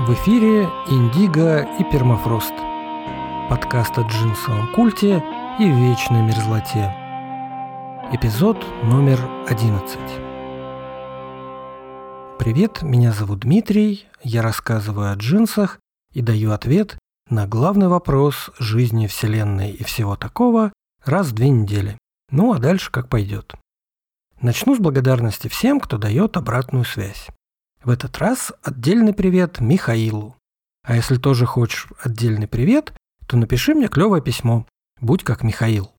В эфире «Индиго» и «Пермафрост». Подкаст о джинсовом культе и вечной мерзлоте. Эпизод номер 11. Привет, меня зовут Дмитрий, я рассказываю о джинсах и даю ответ на главный вопрос жизни Вселенной и всего такого раз в две недели. Ну а дальше как пойдет. Начну с благодарности всем, кто дает обратную связь. В этот раз отдельный привет Михаилу. А если тоже хочешь отдельный привет, то напиши мне клевое письмо. Будь как Михаил.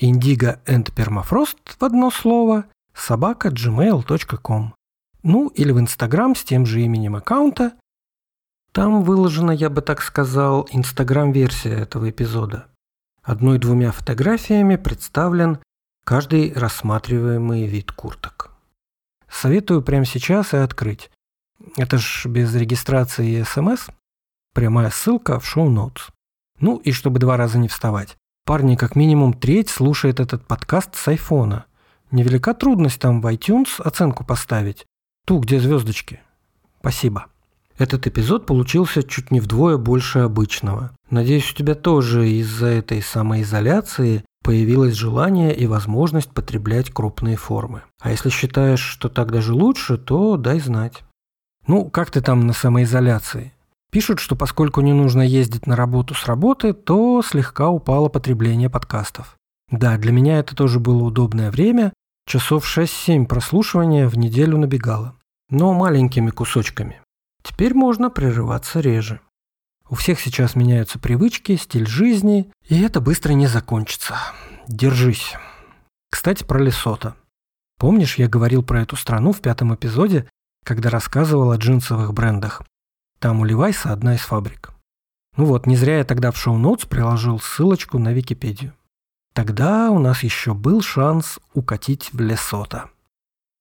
Indigo and Permafrost в одно слово собака gmail.com. Ну или в Инстаграм с тем же именем аккаунта. Там выложена, я бы так сказал, Инстаграм-версия этого эпизода. Одной-двумя фотографиями представлен каждый рассматриваемый вид курток. Советую прямо сейчас и открыть. Это ж без регистрации и смс. Прямая ссылка в шоу-ноутс. Ну и чтобы два раза не вставать. Парни как минимум треть слушает этот подкаст с айфона. Невелика трудность там в iTunes оценку поставить. Ту, где звездочки. Спасибо. Этот эпизод получился чуть не вдвое больше обычного. Надеюсь, у тебя тоже из-за этой самоизоляции появилось желание и возможность потреблять крупные формы. А если считаешь, что так даже лучше, то дай знать. Ну, как ты там на самоизоляции? Пишут, что поскольку не нужно ездить на работу с работы, то слегка упало потребление подкастов. Да, для меня это тоже было удобное время. Часов 6-7 прослушивания в неделю набегало. Но маленькими кусочками. Теперь можно прерываться реже. У всех сейчас меняются привычки, стиль жизни, и это быстро не закончится. Держись. Кстати, про Лесото. Помнишь, я говорил про эту страну в пятом эпизоде, когда рассказывал о джинсовых брендах? Там у Левайса одна из фабрик. Ну вот, не зря я тогда в шоу-ноутс приложил ссылочку на Википедию. Тогда у нас еще был шанс укатить в Лесото.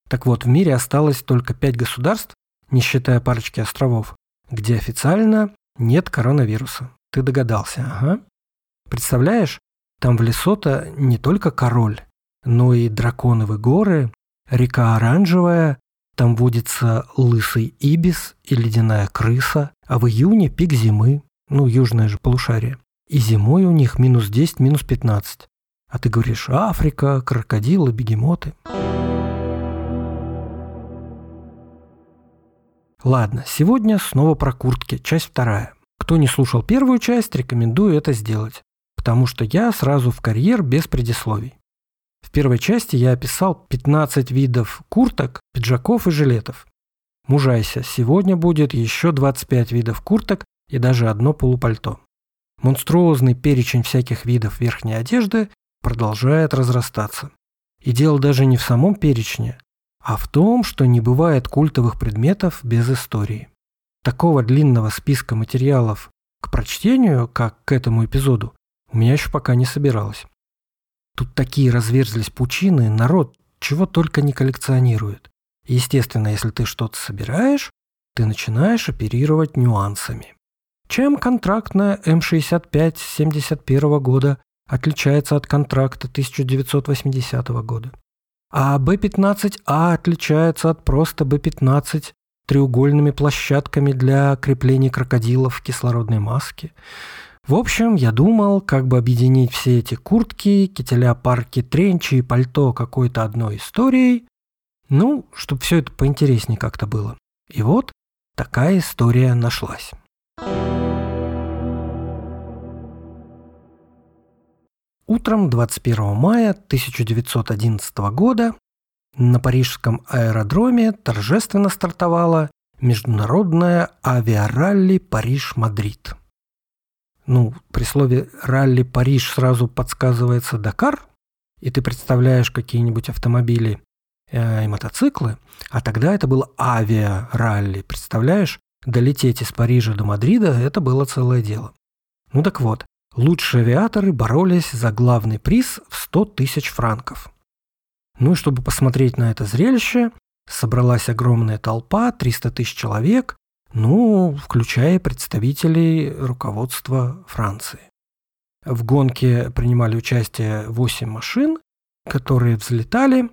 Так вот, в мире осталось только пять государств, не считая парочки островов, где официально нет коронавируса. Ты догадался, ага. Представляешь, там в Лесото не только король, но и драконовые горы, река Оранжевая, там водится лысый ибис и ледяная крыса, а в июне пик зимы, ну, южное же полушарие. И зимой у них минус 10, минус 15. А ты говоришь, Африка, крокодилы, бегемоты. Ладно, сегодня снова про куртки, часть вторая. Кто не слушал первую часть, рекомендую это сделать, потому что я сразу в карьер без предисловий. В первой части я описал 15 видов курток, пиджаков и жилетов. Мужайся, сегодня будет еще 25 видов курток и даже одно полупальто. Монструозный перечень всяких видов верхней одежды продолжает разрастаться. И дело даже не в самом перечне, а в том, что не бывает культовых предметов без истории. Такого длинного списка материалов к прочтению, как к этому эпизоду, у меня еще пока не собиралось. Тут такие разверзлись пучины, народ чего только не коллекционирует. Естественно, если ты что-то собираешь, ты начинаешь оперировать нюансами. Чем контрактная М65 71 года отличается от контракта 1980 года? А Б-15А отличается от просто Б-15 треугольными площадками для крепления крокодилов в кислородной маске. В общем, я думал, как бы объединить все эти куртки, кителя, парки, тренчи и пальто какой-то одной историей. Ну, чтобы все это поинтереснее как-то было. И вот такая история нашлась. Утром 21 мая 1911 года на парижском аэродроме торжественно стартовала международная авиаралли Париж-Мадрид. Ну, при слове «ралли Париж» сразу подсказывается Дакар, и ты представляешь какие-нибудь автомобили э, и мотоциклы, а тогда это было авиаралли, представляешь? Долететь из Парижа до Мадрида – это было целое дело. Ну так вот, Лучшие авиаторы боролись за главный приз в 100 тысяч франков. Ну и чтобы посмотреть на это зрелище, собралась огромная толпа, 300 тысяч человек, ну, включая представителей руководства Франции. В гонке принимали участие 8 машин, которые взлетали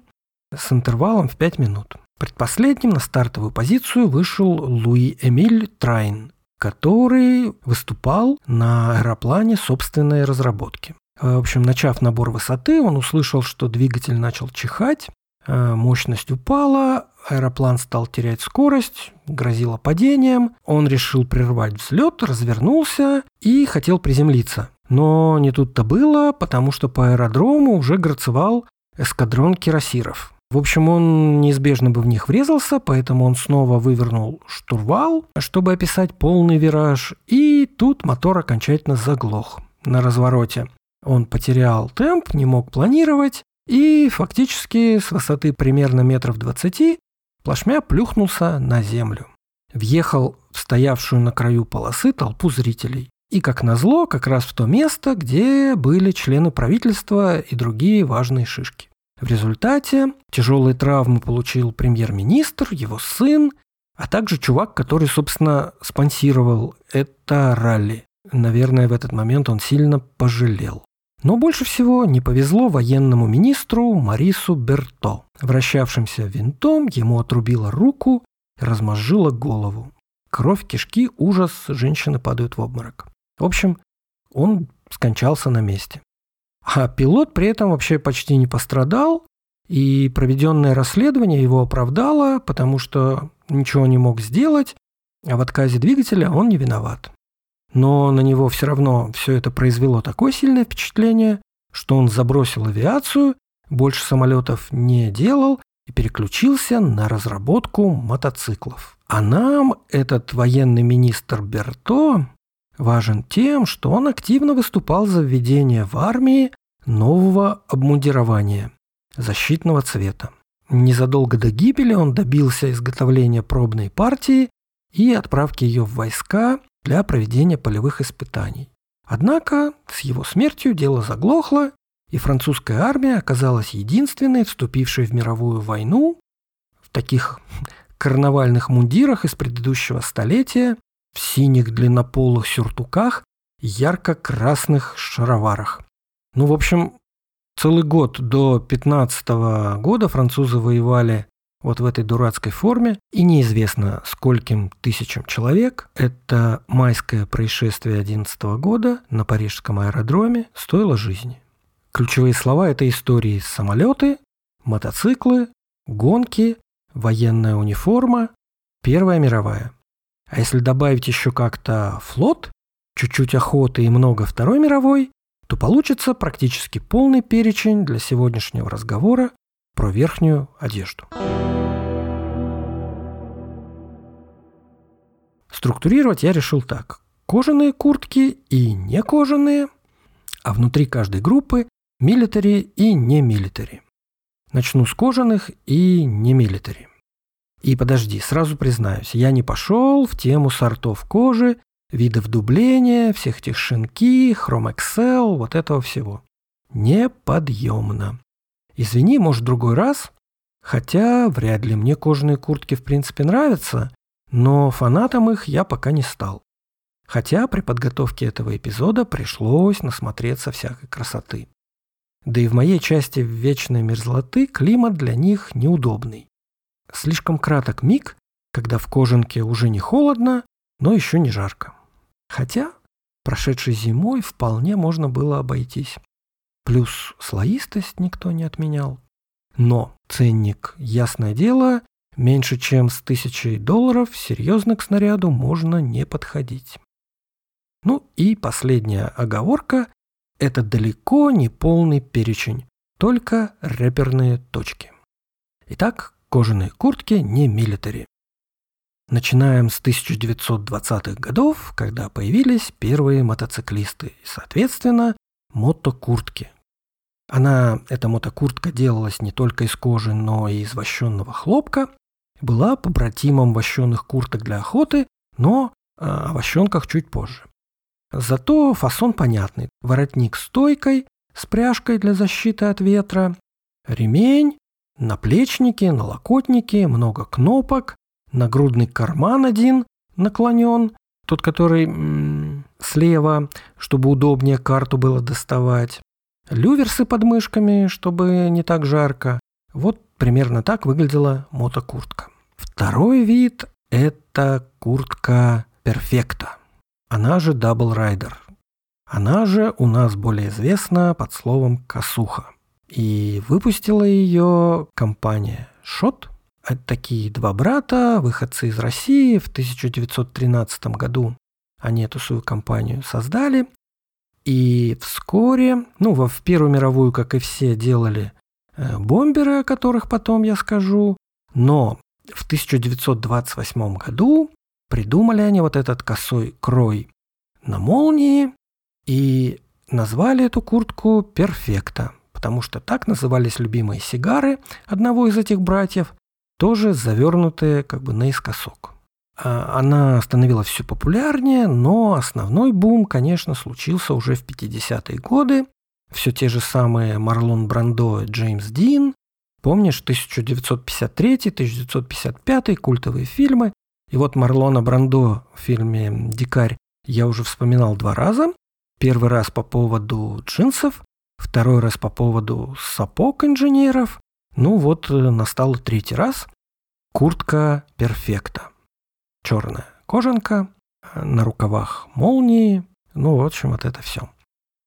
с интервалом в 5 минут. Предпоследним на стартовую позицию вышел Луи Эмиль Трайн, который выступал на аэроплане собственной разработки. В общем, начав набор высоты, он услышал, что двигатель начал чихать, э, мощность упала, аэроплан стал терять скорость, грозило падением. Он решил прервать взлет, развернулся и хотел приземлиться. Но не тут-то было, потому что по аэродрому уже грацевал эскадрон кирасиров. В общем, он неизбежно бы в них врезался, поэтому он снова вывернул штурвал, чтобы описать полный вираж, и тут мотор окончательно заглох на развороте. Он потерял темп, не мог планировать, и фактически с высоты примерно метров двадцати плашмя плюхнулся на землю. Въехал в стоявшую на краю полосы толпу зрителей. И, как назло, как раз в то место, где были члены правительства и другие важные шишки. В результате тяжелые травмы получил премьер-министр, его сын, а также чувак, который, собственно, спонсировал это ралли. Наверное, в этот момент он сильно пожалел. Но больше всего не повезло военному министру Марису Берто. Вращавшимся винтом ему отрубило руку и размозжило голову. Кровь, кишки, ужас, женщины падают в обморок. В общем, он скончался на месте. А пилот при этом вообще почти не пострадал, и проведенное расследование его оправдало, потому что ничего не мог сделать, а в отказе двигателя он не виноват. Но на него все равно все это произвело такое сильное впечатление, что он забросил авиацию, больше самолетов не делал и переключился на разработку мотоциклов. А нам этот военный министр Берто важен тем, что он активно выступал за введение в армии нового обмундирования защитного цвета. Незадолго до гибели он добился изготовления пробной партии и отправки ее в войска для проведения полевых испытаний. Однако с его смертью дело заглохло, и французская армия оказалась единственной, вступившей в мировую войну в таких карнавальных мундирах из предыдущего столетия, в синих длиннополых сюртуках ярко-красных шароварах. Ну, в общем, целый год до 15 года французы воевали вот в этой дурацкой форме, и неизвестно скольким тысячам человек это майское происшествие 2011 года на парижском аэродроме стоило жизни. Ключевые слова этой истории – самолеты, мотоциклы, гонки, военная униформа, Первая мировая. А если добавить еще как-то флот, чуть-чуть охоты и много Второй мировой, то получится практически полный перечень для сегодняшнего разговора про верхнюю одежду. Структурировать я решил так. Кожаные куртки и не кожаные, а внутри каждой группы милитари и не милитари. Начну с кожаных и не милитари. И подожди, сразу признаюсь, я не пошел в тему сортов кожи, видов дубления, всех этих шинки, Chrome Excel, вот этого всего. Неподъемно. Извини, может, другой раз? Хотя вряд ли мне кожаные куртки в принципе нравятся, но фанатом их я пока не стал. Хотя при подготовке этого эпизода пришлось насмотреться всякой красоты. Да и в моей части вечной мерзлоты климат для них неудобный. Слишком краток миг, когда в кожанке уже не холодно, но еще не жарко. Хотя прошедшей зимой вполне можно было обойтись. Плюс слоистость никто не отменял. Но ценник, ясное дело, меньше чем с тысячей долларов серьезно к снаряду можно не подходить. Ну и последняя оговорка – это далеко не полный перечень, только рэперные точки. Итак, кожаные куртки не милитари. Начинаем с 1920-х годов, когда появились первые мотоциклисты и, соответственно, мотокуртки, она, эта мотокуртка делалась не только из кожи, но и из вощенного хлопка, была побратимом вощенных курток для охоты, но о вощенках чуть позже. Зато фасон понятный. Воротник с стойкой, с пряжкой для защиты от ветра, ремень, наплечники, налокотники, много кнопок, нагрудный карман один наклонен, тот, который м -м, слева, чтобы удобнее карту было доставать, люверсы под мышками, чтобы не так жарко, Вот примерно так выглядела мотокуртка. Второй вид – это куртка перфекта. Она же Double Rider. Она же у нас более известна под словом «косуха». И выпустила ее компания «Шот». Это такие два брата, выходцы из России. В 1913 году они эту свою компанию создали. И вскоре, ну, в Первую мировую, как и все, делали э, бомберы, о которых потом я скажу. Но в 1928 году придумали они вот этот косой крой на молнии и назвали эту куртку «Перфекта», потому что так назывались любимые сигары одного из этих братьев, тоже завернутые как бы наискосок. А, она становилась все популярнее, но основной бум, конечно, случился уже в 50-е годы. Все те же самые Марлон Брандо и Джеймс Дин. Помнишь, 1953-1955 культовые фильмы. И вот Марлона Брандо в фильме «Дикарь» я уже вспоминал два раза. Первый раз по поводу джинсов, второй раз по поводу сапог инженеров. Ну вот э, настал третий раз. Куртка перфекта черная кожанка, на рукавах молнии, ну, в общем, вот это все.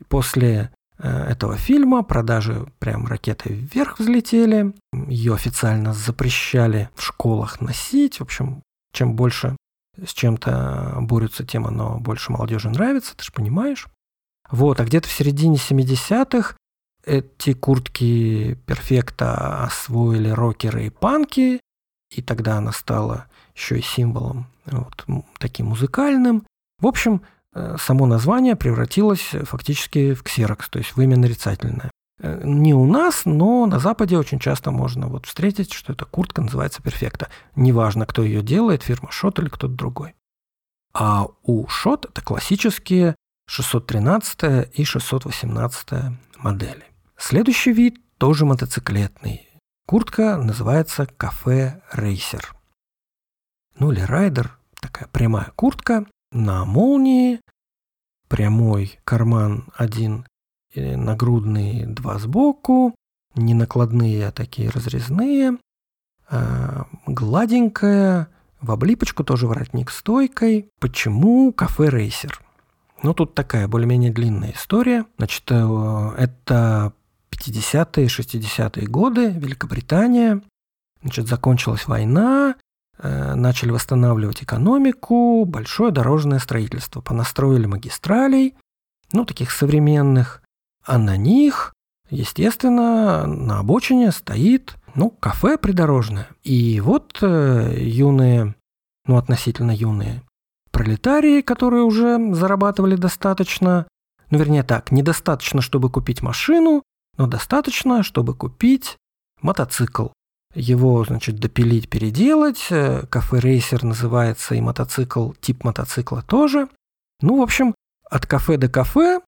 После э, этого фильма продажи прям ракетой вверх взлетели, ее официально запрещали в школах носить, в общем, чем больше с чем-то борются, тем оно больше молодежи нравится, ты же понимаешь. Вот, а где-то в середине 70-х эти куртки перфекта освоили рокеры и панки, и тогда она стала еще и символом вот, таким музыкальным. В общем, э, само название превратилось фактически в ксерокс, то есть в имя нарицательное. Э, не у нас, но на Западе очень часто можно вот встретить, что эта куртка называется перфекта. Неважно, кто ее делает, фирма Шот или кто-то другой. А у Шот это классические 613 и 618 модели. Следующий вид тоже мотоциклетный. Куртка называется кафе рейсер ну или райдер, такая прямая куртка на молнии, прямой карман один, нагрудный два сбоку, не накладные, а такие разрезные, а, гладенькая, в облипочку тоже воротник стойкой. Почему кафе рейсер? Ну, тут такая более-менее длинная история. Значит, э, это 50-е, 60-е годы, Великобритания. Значит, закончилась война, Э, начали восстанавливать экономику, большое дорожное строительство. Понастроили магистралей, ну, таких современных, а на них, естественно, на обочине стоит, ну, кафе придорожное. И вот э, юные, ну, относительно юные пролетарии, которые уже зарабатывали достаточно, ну, вернее так, недостаточно, чтобы купить машину, но достаточно, чтобы купить мотоцикл его, значит, допилить, переделать. Э, кафе-рейсер называется, и мотоцикл, тип мотоцикла тоже. Ну, в общем, от кафе до кафе,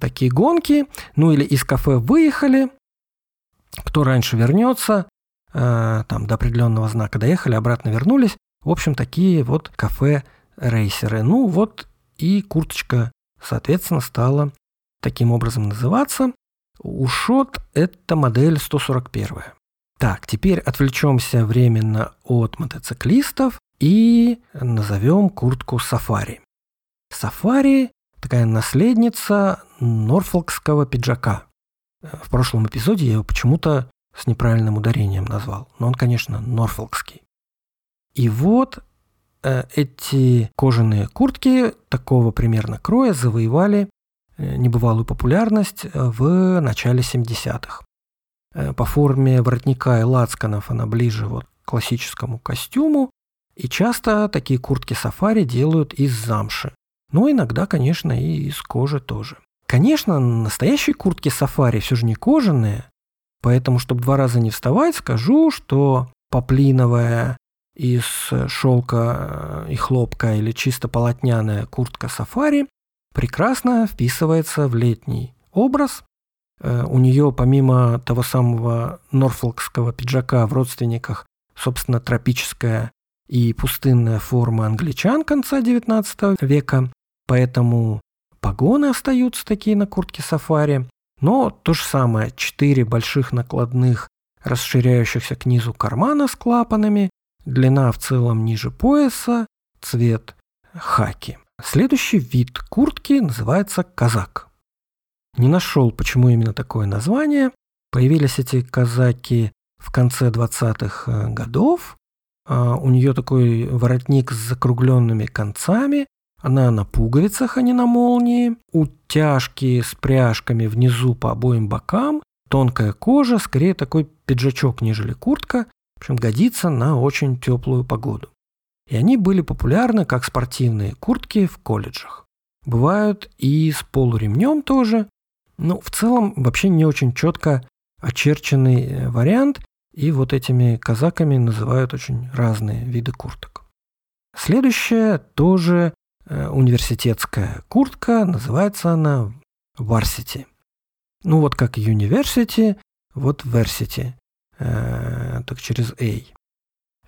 такие гонки, ну или из кафе выехали, кто раньше вернется, э, там до определенного знака доехали, обратно вернулись. В общем, такие вот кафе-рейсеры. Ну вот и курточка, соответственно, стала таким образом называться. Ушот – это модель 141. Так, теперь отвлечемся временно от мотоциклистов и назовем куртку сафари. Сафари – такая наследница норфолкского пиджака. В прошлом эпизоде я его почему-то с неправильным ударением назвал, но он, конечно, норфолкский. И вот э, эти кожаные куртки такого примерно кроя завоевали небывалую популярность в начале 70-х. Э, по форме воротника и лацканов она ближе вот к классическому костюму. И часто такие куртки сафари делают из замши. Но иногда, конечно, и из кожи тоже. Конечно, настоящие куртки сафари все же не кожаные, поэтому, чтобы два раза не вставать, скажу, что поплиновая из шелка и хлопка или чисто полотняная куртка сафари прекрасно вписывается в летний образ, Э, у нее помимо того самого норфолкского пиджака в родственниках, собственно, тропическая и пустынная форма англичан конца XIX века, поэтому погоны остаются такие на куртке сафари. Но то же самое, четыре больших накладных расширяющихся к низу кармана с клапанами, длина в целом ниже пояса, цвет хаки. Следующий вид куртки называется казак. Не нашел, почему именно такое название. Появились эти казаки в конце 20-х э, годов. А, у нее такой воротник с закругленными концами. Она на пуговицах, а не на молнии. Утяжки с пряжками внизу по обоим бокам. Тонкая кожа, скорее такой пиджачок, нежели куртка. В общем, годится на очень теплую погоду. И они были популярны как спортивные куртки в колледжах. Бывают и с полуремнем тоже. Но в целом вообще не очень четко очерченный э, вариант. И вот этими казаками называют очень разные виды курток. Следующая тоже э, университетская куртка. Называется она Varsity. Ну вот как University, вот Varsity. Э, так через A.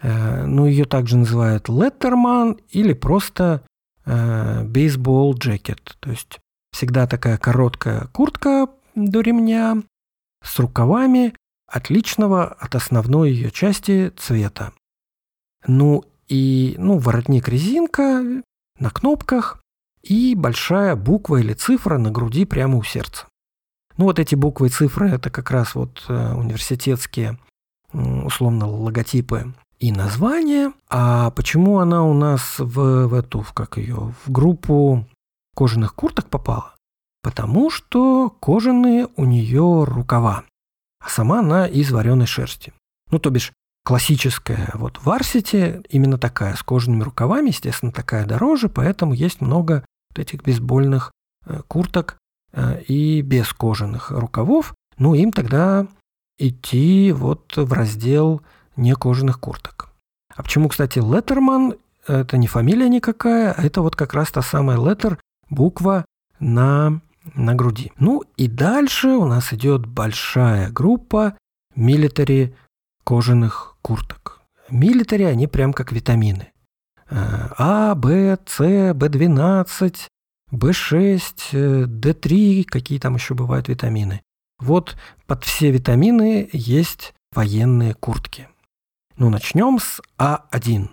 Э, ну, ее также называют Letterman или просто бейсбол э, джекет. То есть всегда такая короткая куртка до ремня с рукавами отличного от основной ее части цвета. Ну и ну, воротник резинка на кнопках и большая буква или цифра на груди прямо у сердца. Ну вот эти буквы и цифры это как раз вот э, университетские условно логотипы и название. А почему она у нас в, в эту, в как ее, в группу кожаных курток попала? Потому что кожаные у нее рукава, а сама она из вареной шерсти. Ну, то бишь, классическая вот варсити именно такая, с кожаными рукавами, естественно, такая дороже, поэтому есть много вот этих бейсбольных э, курток э, и без кожаных рукавов. Ну, им тогда идти вот в раздел не кожаных курток. А почему, кстати, Letterman – это не фамилия никакая, а это вот как раз та самая letter, буква на, на груди. Ну и дальше у нас идет большая группа милитари кожаных курток. Милитари, они прям как витамины. А, Б, С, В12, В6, Д3, какие там еще бывают витамины. Вот под все витамины есть военные куртки. Ну, начнем с А1.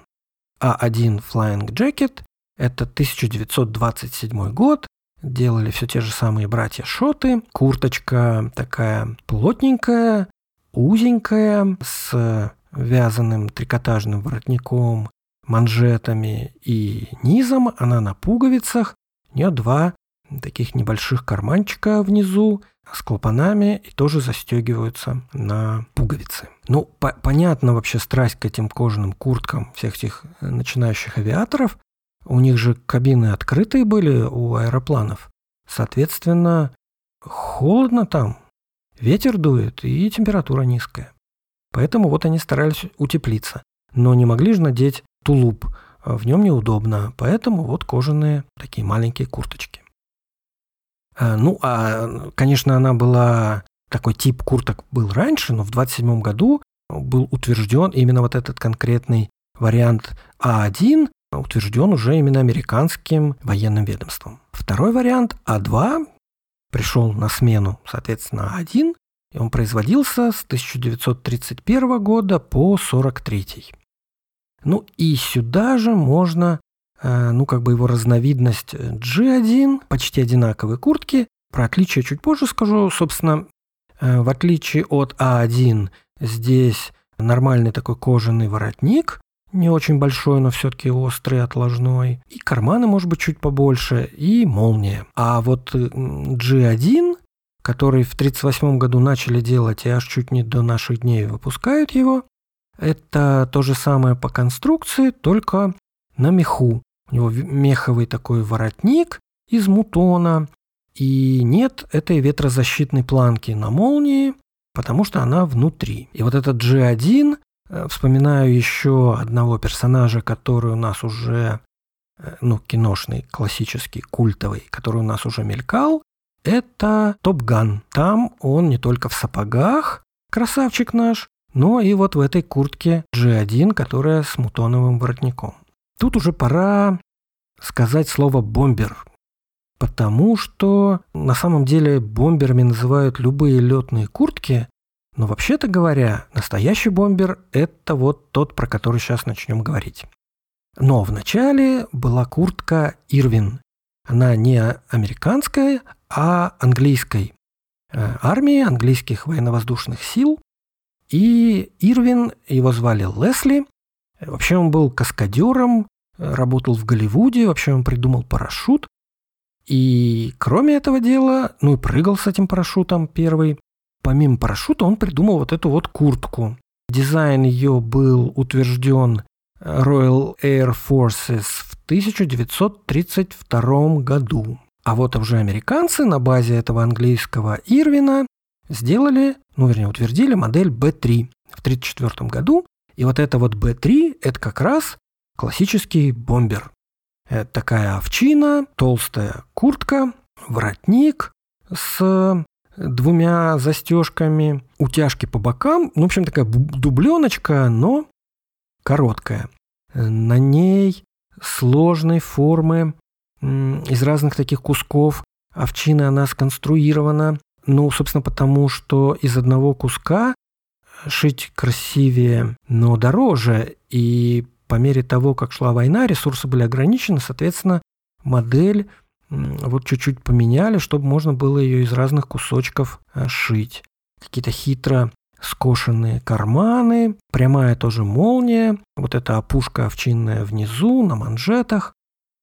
А1 Flying Jacket – это 1927 год. Делали все те же самые братья Шоты. Курточка такая плотненькая, узенькая, с вязаным трикотажным воротником, манжетами и низом. Она на пуговицах. У нее два таких небольших карманчика внизу с клапанами и тоже застегиваются на пуговицы. Ну, по понятно вообще страсть к этим кожаным курткам всех этих э, начинающих авиаторов. У них же кабины открытые были у аэропланов. Соответственно, холодно там, ветер дует и температура низкая. Поэтому вот они старались утеплиться. Но не могли же надеть тулуп, в нем неудобно, поэтому вот кожаные такие маленькие курточки. Э, ну, а, конечно, она была... Такой тип курток был раньше, но в 27 году был утвержден именно вот этот конкретный вариант А1, утвержден уже именно американским военным ведомством. Второй вариант А2 пришел на смену, соответственно, А1, и он производился с 1931 года по 1943. Ну и сюда же можно Э, ну, как бы его разновидность G1, почти одинаковые куртки. Про отличие чуть позже скажу. Собственно, в отличие от А1, здесь нормальный такой кожаный воротник, не очень большой, но все-таки острый, отложной. И карманы, может быть, чуть побольше, и молния. А вот G1, который в 1938 году начали делать и аж чуть не до наших дней выпускают его, это то же самое по конструкции, только на меху. У него меховый такой воротник из мутона. И нет этой ветрозащитной планки на молнии, потому что она внутри. И вот этот G1, э, вспоминаю еще одного персонажа, который у нас уже, э, ну, киношный, классический, культовый, который у нас уже мелькал, это Топган. Там он не только в сапогах, красавчик наш, но и вот в этой куртке G1, которая с мутоновым воротником. Тут уже пора сказать слово «бомбер», потому что на самом деле бомберами называют любые летные куртки, Но вообще-то говоря, настоящий бомбер – это вот тот, про который сейчас начнем говорить. Но вначале была куртка Ирвин. Она не американская, а английской э, армии, английских военно-воздушных сил. И Ирвин, его звали Лесли. Вообще он был каскадером, работал в Голливуде, вообще он придумал парашют. И кроме этого дела, ну и прыгал с этим парашютом первый. Помимо парашюта он придумал вот эту вот куртку. Дизайн ее был утвержден Royal Air Forces в 1932 году. А вот уже американцы на базе этого английского Ирвина сделали, ну вернее утвердили модель B3 в 1934 году. И вот это вот B3 это как раз классический бомбер. Это такая овчина, толстая куртка, воротник с двумя застежками, утяжки по бокам. Ну, в общем, такая дубленочка, но короткая. На ней сложной формы из разных таких кусков овчина она сконструирована. Ну, собственно, потому что из одного куска шить красивее, но дороже. И по мере того, как шла война, ресурсы были ограничены, соответственно, модель вот чуть-чуть поменяли, чтобы можно было ее из разных кусочков э, шить. Какие-то хитро скошенные карманы, прямая тоже молния, вот эта опушка овчинная внизу, на манжетах.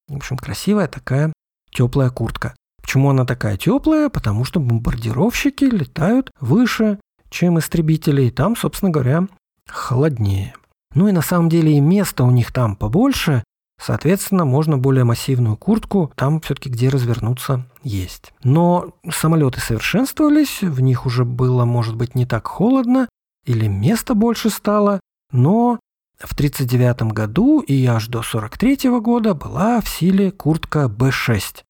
В общем, красивая такая теплая куртка. Почему она такая теплая? Потому что бомбардировщики летают выше, чем истребители, и там, собственно говоря, холоднее. Ну и на самом деле и места у них там побольше, Соответственно, можно более массивную куртку, там все-таки где развернуться есть. Но самолеты совершенствовались, в них уже было, может быть, не так холодно, или места больше стало, но в 1939 году и аж до 1943 года была в силе куртка B6.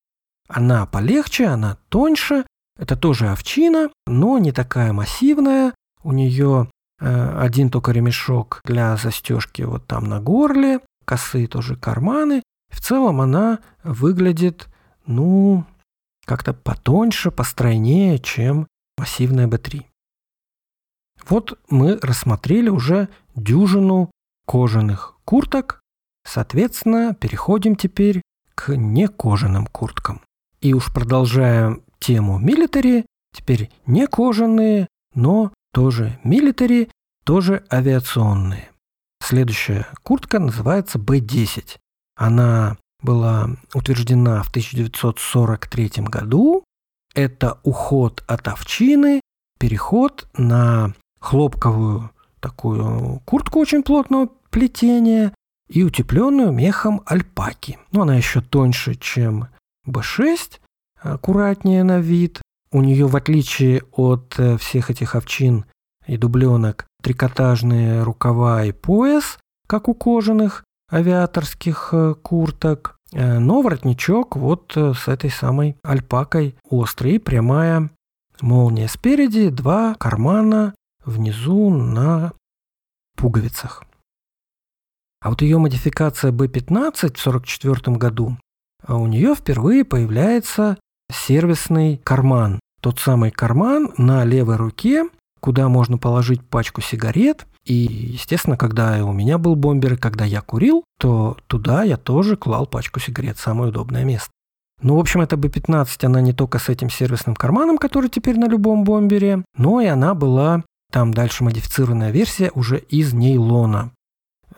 Она полегче, она тоньше, это тоже овчина, но не такая массивная. У нее один только ремешок для застежки вот там на горле, косые тоже карманы. В целом она выглядит, ну, как-то потоньше, постройнее, чем массивная B3. Вот мы рассмотрели уже дюжину кожаных курток. Соответственно, переходим теперь к некожаным курткам. И уж продолжаем тему милитари, теперь не кожаные, но тоже милитари, тоже авиационные. Следующая куртка называется B10. Она была утверждена в 1943 году. Это уход от овчины, переход на хлопковую такую куртку очень плотного плетения и утепленную мехом альпаки. Но она еще тоньше, чем B6, аккуратнее на вид. У нее, в отличие от э, всех этих овчин и дубленок, трикотажные рукава и пояс, как у кожаных авиаторских э, курток, э, но воротничок вот э, с этой самой альпакой острый, прямая молния спереди, два кармана внизу на пуговицах. А вот ее модификация B15 в 1944 году, а у нее впервые появляется сервисный карман. Тот самый карман на левой руке, куда можно положить пачку сигарет. И, естественно, когда у меня был бомбер, и когда я курил, то туда я тоже клал пачку сигарет, самое удобное место. Ну, в общем, эта B15, она не только с этим сервисным карманом, который теперь на любом бомбере, но и она была, там дальше модифицированная версия, уже из нейлона.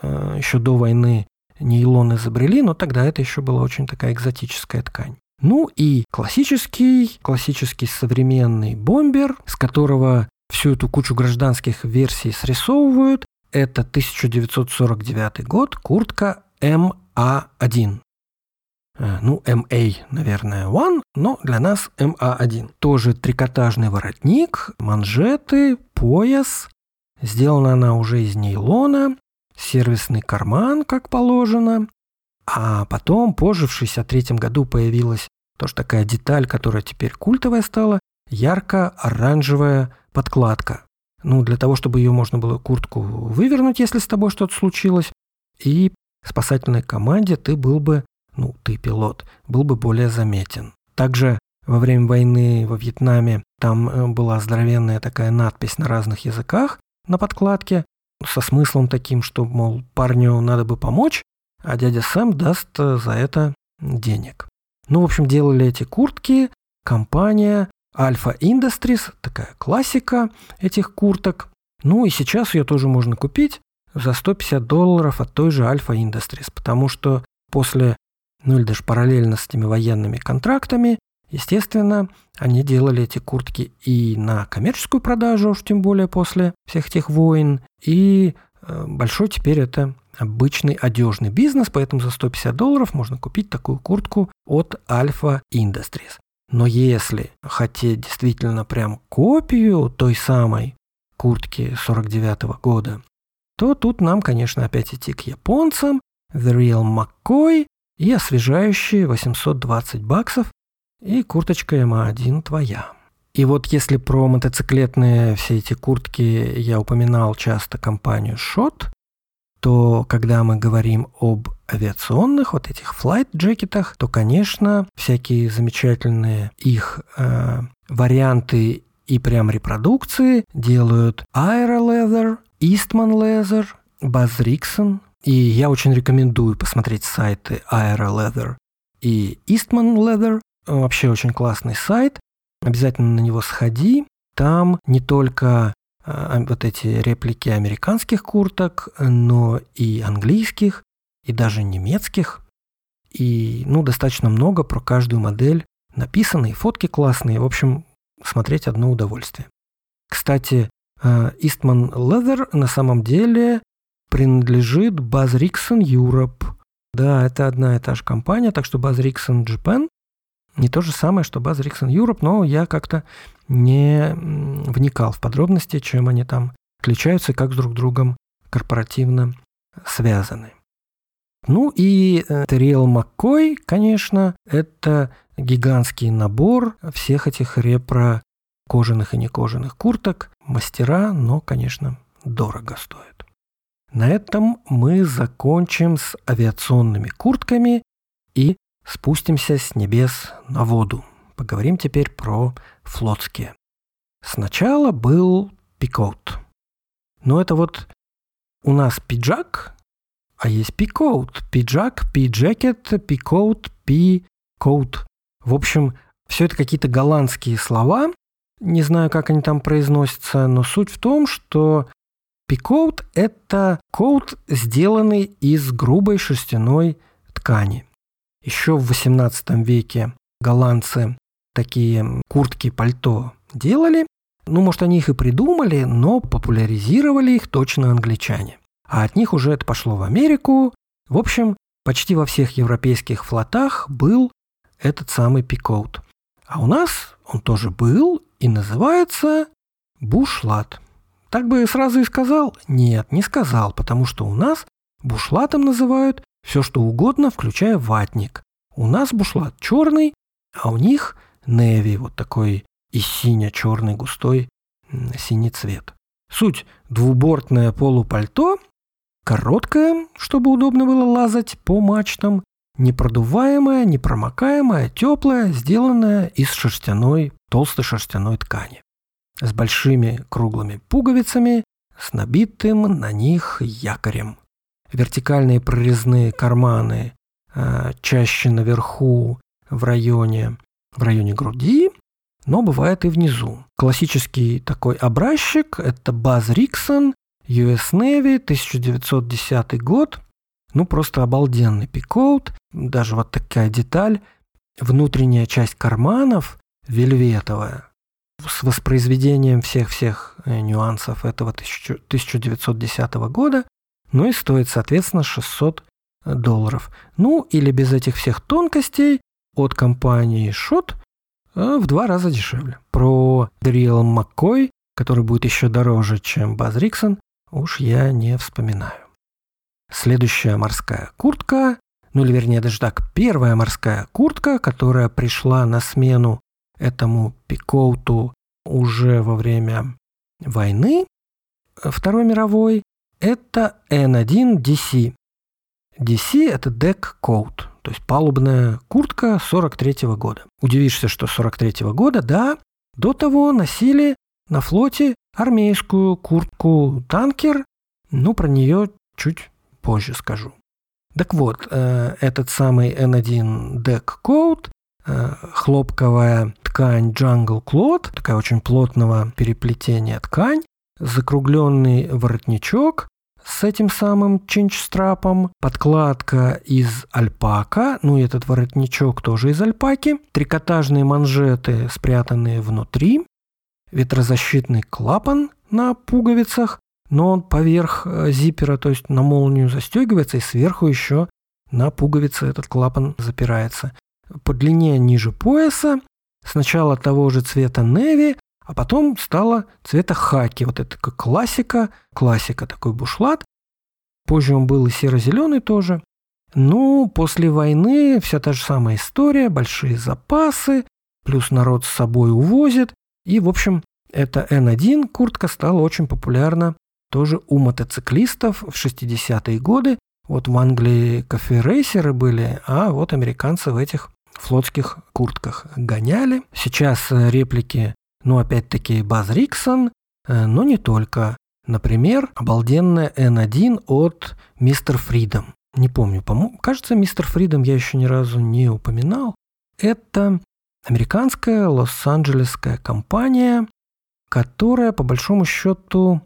Э, еще до войны нейлон изобрели, но тогда это еще была очень такая экзотическая ткань. Ну и классический, классический современный бомбер, с которого всю эту кучу гражданских версий срисовывают. Это 1949 год, куртка МА1. Э, ну, MA, наверное, One, но для нас МА1. Тоже трикотажный воротник, манжеты, пояс. Сделана она уже из нейлона, сервисный карман, как положено. А потом, позже, в 1963 году появилась тоже такая деталь, которая теперь культовая стала, ярко-оранжевая подкладка. Ну, для того, чтобы ее можно было куртку вывернуть, если с тобой что-то случилось. И спасательной команде ты был бы, ну, ты пилот, был бы более заметен. Также во время войны во Вьетнаме. Там э, была здоровенная такая надпись на разных языках на подкладке со смыслом таким, что, мол, парню надо бы помочь, а дядя Сэм даст э, за это денег. Ну, в общем, делали эти куртки компания Alpha Industries, такая классика этих курток. Ну и сейчас ее тоже можно купить за 150 долларов от той же Alpha Industries, потому что после, ну или даже параллельно с этими военными контрактами, естественно, они делали эти куртки и на коммерческую продажу, уж тем более после всех этих войн, и э, большой теперь это обычный одежный бизнес, поэтому за 150 долларов можно купить такую куртку от Alpha Industries. Но если хотеть действительно прям копию той самой куртки 49 -го года, то тут нам, конечно, опять идти к японцам, The Real McCoy и освежающие 820 баксов, и курточка МА1 твоя. И вот если про мотоциклетные все эти куртки я упоминал часто компанию Shot, то когда мы говорим об авиационных вот этих flight джекетах, то, конечно, всякие замечательные их э, варианты и прям репродукции делают Aero Leather, Eastman Leather, Buzz Rixon. И я очень рекомендую посмотреть сайты Aero Leather и Eastman Leather. Вообще очень классный сайт. Обязательно на него сходи. Там не только вот эти реплики американских курток, но и английских, и даже немецких. И, ну, достаточно много про каждую модель написано, и фотки классные. В общем, смотреть одно удовольствие. Кстати, а, Eastman Leather на самом деле принадлежит Buzz Rixon Europe. Да, это одна и та же компания, так что Buzz Rixon Japan не то же самое, что Buzz Rixon Europe, но я как-то не вникал в подробности, чем они там отличаются и как с друг другом корпоративно связаны. Ну и Терриэл Маккой, конечно, это гигантский набор всех этих репро кожаных и некожаных курток. Мастера, но, конечно, дорого стоят. На этом мы закончим с авиационными куртками и спустимся с небес на воду. Поговорим теперь про флотские. Сначала был пикоут. Но это вот у нас пиджак, а есть пикоут. Пиджак, пиджакет, пикоут, пикоут. В общем, все это какие-то голландские слова. Не знаю, как они там произносятся, но суть в том, что пикоут – это коут, сделанный из грубой шерстяной ткани. Еще в XVIII веке голландцы такие куртки, пальто делали. Ну, может, они их и придумали, но популяризировали их точно англичане. А от них уже это пошло в Америку. В общем, почти во всех европейских флотах был этот самый пикоут. А у нас он тоже был и называется бушлат. Так бы сразу и сказал? Нет, не сказал, потому что у нас бушлатом называют все что угодно, включая ватник. У нас бушлат черный, а у них неви, вот такой и сине-черный густой синий цвет. Суть – двубортное полупальто, короткое, чтобы удобно было лазать по мачтам, непродуваемое, непромокаемое, теплое, сделанное из шерстяной, толстой шерстяной ткани. С большими круглыми пуговицами, с набитым на них якорем. Вертикальные прорезные карманы э, чаще наверху в районе в районе груди, но бывает и внизу. Классический такой образчик – это Баз Риксон, US Navy, 1910 год. Ну, просто обалденный пикоут. Даже вот такая деталь. Внутренняя часть карманов вельветовая. С воспроизведением всех-всех э, нюансов этого 1910 года. Ну и стоит, соответственно, 600 долларов. Ну, или без этих всех тонкостей от компании Shot а в два раза дешевле. Про Дриэл Маккой, который будет еще дороже, чем Баз Риксон, уж я не вспоминаю. Следующая морская куртка, ну или вернее даже так, первая морская куртка, которая пришла на смену этому пикоуту уже во время войны Второй мировой, это N1 DC. Это deck coat, то есть палубная куртка 43 -го года. Удивишься, что 43 -го года, да, до того носили на флоте армейскую куртку танкер, но про нее чуть позже скажу. Так вот, э, этот самый N1 Deck Coat, э, хлопковая ткань Jungle Cloth, такая очень плотного переплетения ткань, закругленный воротничок с этим самым чинчстрапом, подкладка из альпака, ну и этот воротничок тоже из альпаки, трикотажные манжеты, спрятанные внутри, ветрозащитный клапан на пуговицах, но он поверх э, зипера, то есть на молнию застегивается, и сверху еще на пуговице этот клапан запирается. По длине ниже пояса, сначала того же цвета неви, а потом стало цвета хаки. Вот это как классика, классика такой бушлат. Позже он был и серо-зеленый тоже. Ну, после войны вся та же самая история, большие запасы, плюс народ с собой увозит. И, в общем, эта N1 куртка стала очень популярна тоже у мотоциклистов в 60-е годы. Вот в Англии кафе-рейсеры были, а вот американцы в этих флотских куртках гоняли. Сейчас э, реплики, ну, опять-таки, Баз Риксон, э, но не только. Например, обалденная N1 от Мистер Фридом. Не помню, по-моему, кажется, Мистер Фридом я еще ни разу не упоминал. Это американская лос-анджелесская компания, которая, по большому счету,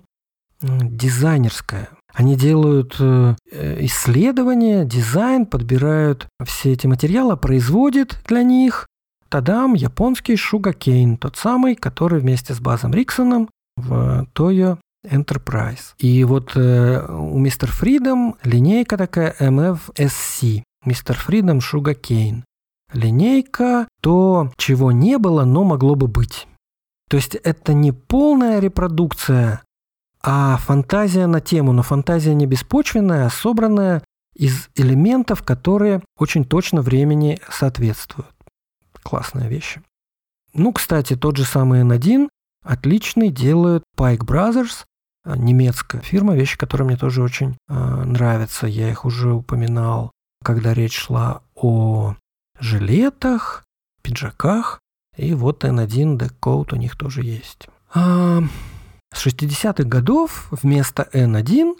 дизайнерская. Они делают э, исследования, дизайн, подбирают все эти материалы, производят для них. Тадам, японский Шугакейн, тот самый, который вместе с Базом Риксоном в Toyo Enterprise. И вот э, у Мистер Фридом линейка такая MFSC. Мистер Фридом Шугакейн. Линейка то, чего не было, но могло бы быть. То есть это не полная репродукция а фантазия на тему, но фантазия не беспочвенная, а собранная из элементов, которые очень точно времени соответствуют. Классная вещь. Ну, кстати, тот же самый N1 отличный делают Pike Brothers, а, немецкая фирма, вещи, которые мне тоже очень э, нравятся. Я их уже упоминал, когда речь шла о жилетах, пиджаках. И вот N1 Deck у них тоже есть. А, с 60-х годов вместо N1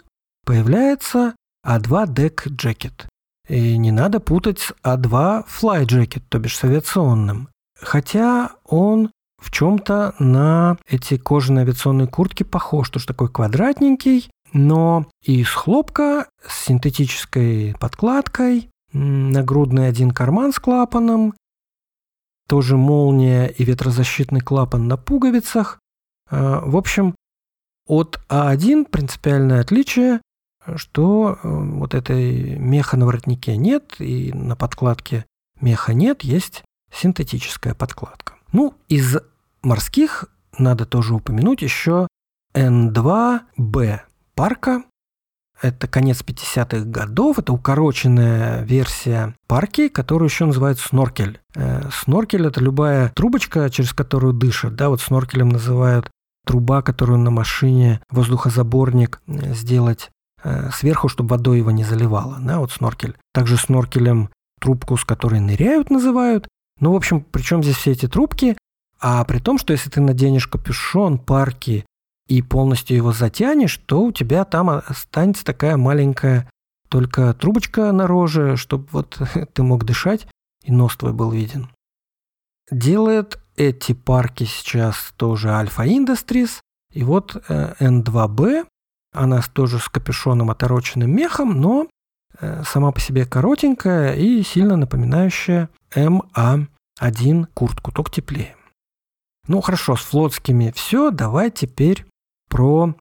появляется A2 Deck Jacket. И не надо путать с A2 Fly Jacket, то бишь с авиационным. Хотя он в чем-то на эти кожаные авиационные куртки похож, что такой квадратненький, но из хлопка с синтетической подкладкой, нагрудный один карман с клапаном, тоже молния и ветрозащитный клапан на пуговицах. А, в общем, от А1 принципиальное отличие, что э, вот этой меха на воротнике нет, и на подкладке меха нет, есть синтетическая подкладка. Ну, из морских надо тоже упомянуть еще N2B парка. Это конец 50-х годов, это укороченная версия парки, которую еще называют сноркель. Э, сноркель – это любая трубочка, через которую дышат. Да, вот сноркелем называют труба, которую на машине, воздухозаборник э, сделать сверху, чтобы водой его не заливало, да, вот сноркель. Также сноркелем трубку, с которой ныряют, называют. Ну, в общем, причем здесь все эти трубки, а при том, что если ты наденешь капюшон, парки и полностью его затянешь, то у тебя там останется такая маленькая только трубочка на чтобы вот ты мог дышать и нос твой был виден. Делает эти парки сейчас тоже Alpha Industries. И вот N2B, э, она тоже с капюшоном отороченным мехом, но э, сама по себе коротенькая и сильно напоминающая MA1 куртку, только теплее. Ну хорошо, с флотскими все, давай теперь про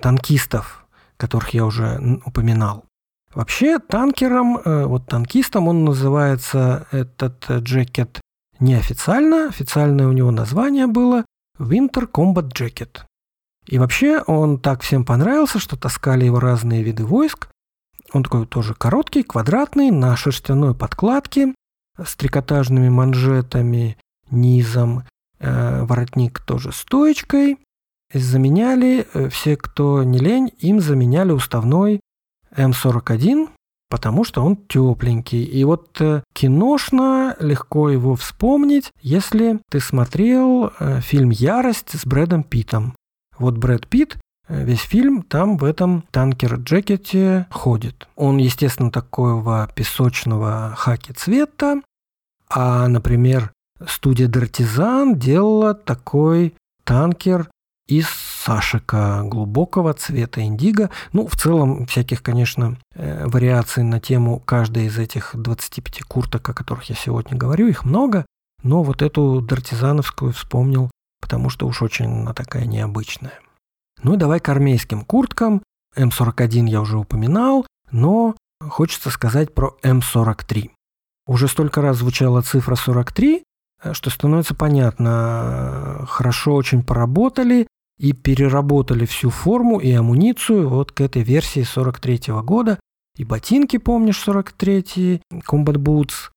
танкистов, которых я уже упоминал. Вообще танкером, э, вот танкистом он называется этот джекет Неофициально, официальное у него название было Winter Combat Jacket. И вообще он так всем понравился, что таскали его разные виды войск. Он такой тоже короткий, квадратный, на шерстяной подкладке, с трикотажными манжетами, низом, э, воротник тоже стоечкой. Заменяли, э, все, кто не лень, им заменяли уставной М41, потому что он тепленький. И вот э, киношно легко его вспомнить, если ты смотрел э, фильм «Ярость» с Брэдом Питтом. Вот Брэд Питт э, весь фильм там в этом танкер-джекете ходит. Он, естественно, такого песочного хаки цвета, а, например, студия Дартизан делала такой танкер из сашика глубокого цвета индиго. Ну, в целом, всяких, конечно, э, вариаций на тему каждой из этих 25 курток, о которых я сегодня говорю, их много, но вот эту дартизановскую вспомнил, потому что уж очень она такая необычная. Ну и давай к армейским курткам. М41 я уже упоминал, но хочется сказать про М43. Уже столько раз звучала цифра 43, э, что становится понятно, хорошо очень поработали, и переработали всю форму и амуницию вот к этой версии 43 -го года. И ботинки, помнишь, 43 Combat Boots,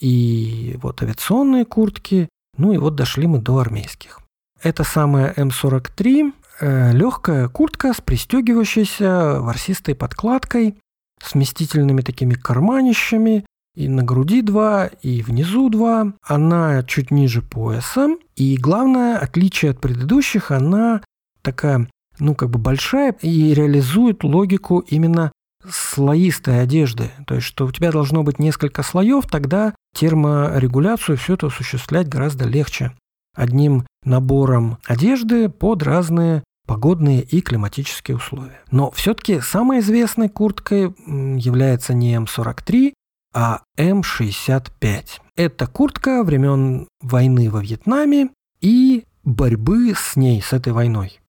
и вот авиационные куртки, ну и вот дошли мы до армейских. Это самая М43, э, легкая куртка с пристегивающейся ворсистой подкладкой, с вместительными такими карманищами, и на груди два, и внизу два. Она чуть ниже пояса. И главное отличие от предыдущих, она такая, ну, как бы большая и реализует логику именно слоистой одежды. То есть, что у тебя должно быть несколько слоев, тогда терморегуляцию все это осуществлять гораздо легче. Одним набором одежды под разные погодные и климатические условия. Но все-таки самой известной курткой является не М43, а М65. Это куртка времен войны во Вьетнаме и борьбы с ней, с этой войной.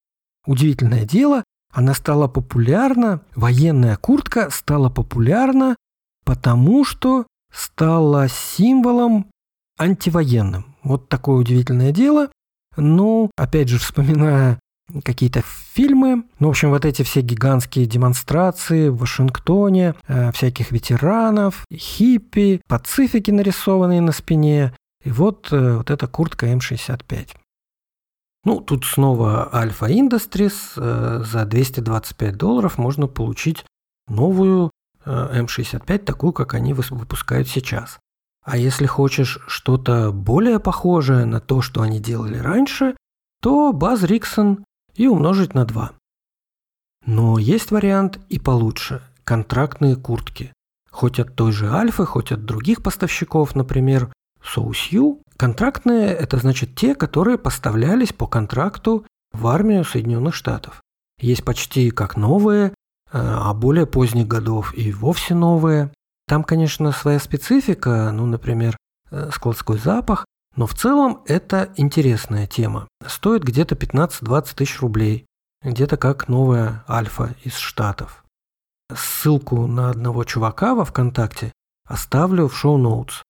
Удивительное дело, она стала популярна, военная куртка стала популярна, потому что стала символом антивоенным. Вот такое удивительное дело. Но, опять же, вспоминая какие-то фильмы. Ну, в общем, вот эти все гигантские демонстрации в Вашингтоне, э, всяких ветеранов, хиппи, пацифики, нарисованные на спине. И вот, э, вот эта куртка М65. Ну, тут снова Альфа Industries. Э, за 225 долларов можно получить новую э, М65, такую, как они выпускают сейчас. А если хочешь что-то более похожее на то, что они делали раньше, то Баз Риксон и умножить на 2. Но есть вариант и получше – контрактные куртки. Хоть от той же Альфы, хоть от других поставщиков, например, Соусью. Контрактные – это значит те, которые поставлялись по контракту в армию Соединенных Штатов. Есть почти как новые, э, а более поздних годов и вовсе новые. Там, конечно, своя специфика, ну, например, э, складской запах, но в целом это интересная тема. Стоит где-то 15-20 тысяч рублей. Где-то как новая альфа из Штатов. Ссылку на одного чувака во ВКонтакте оставлю в шоу-ноутс.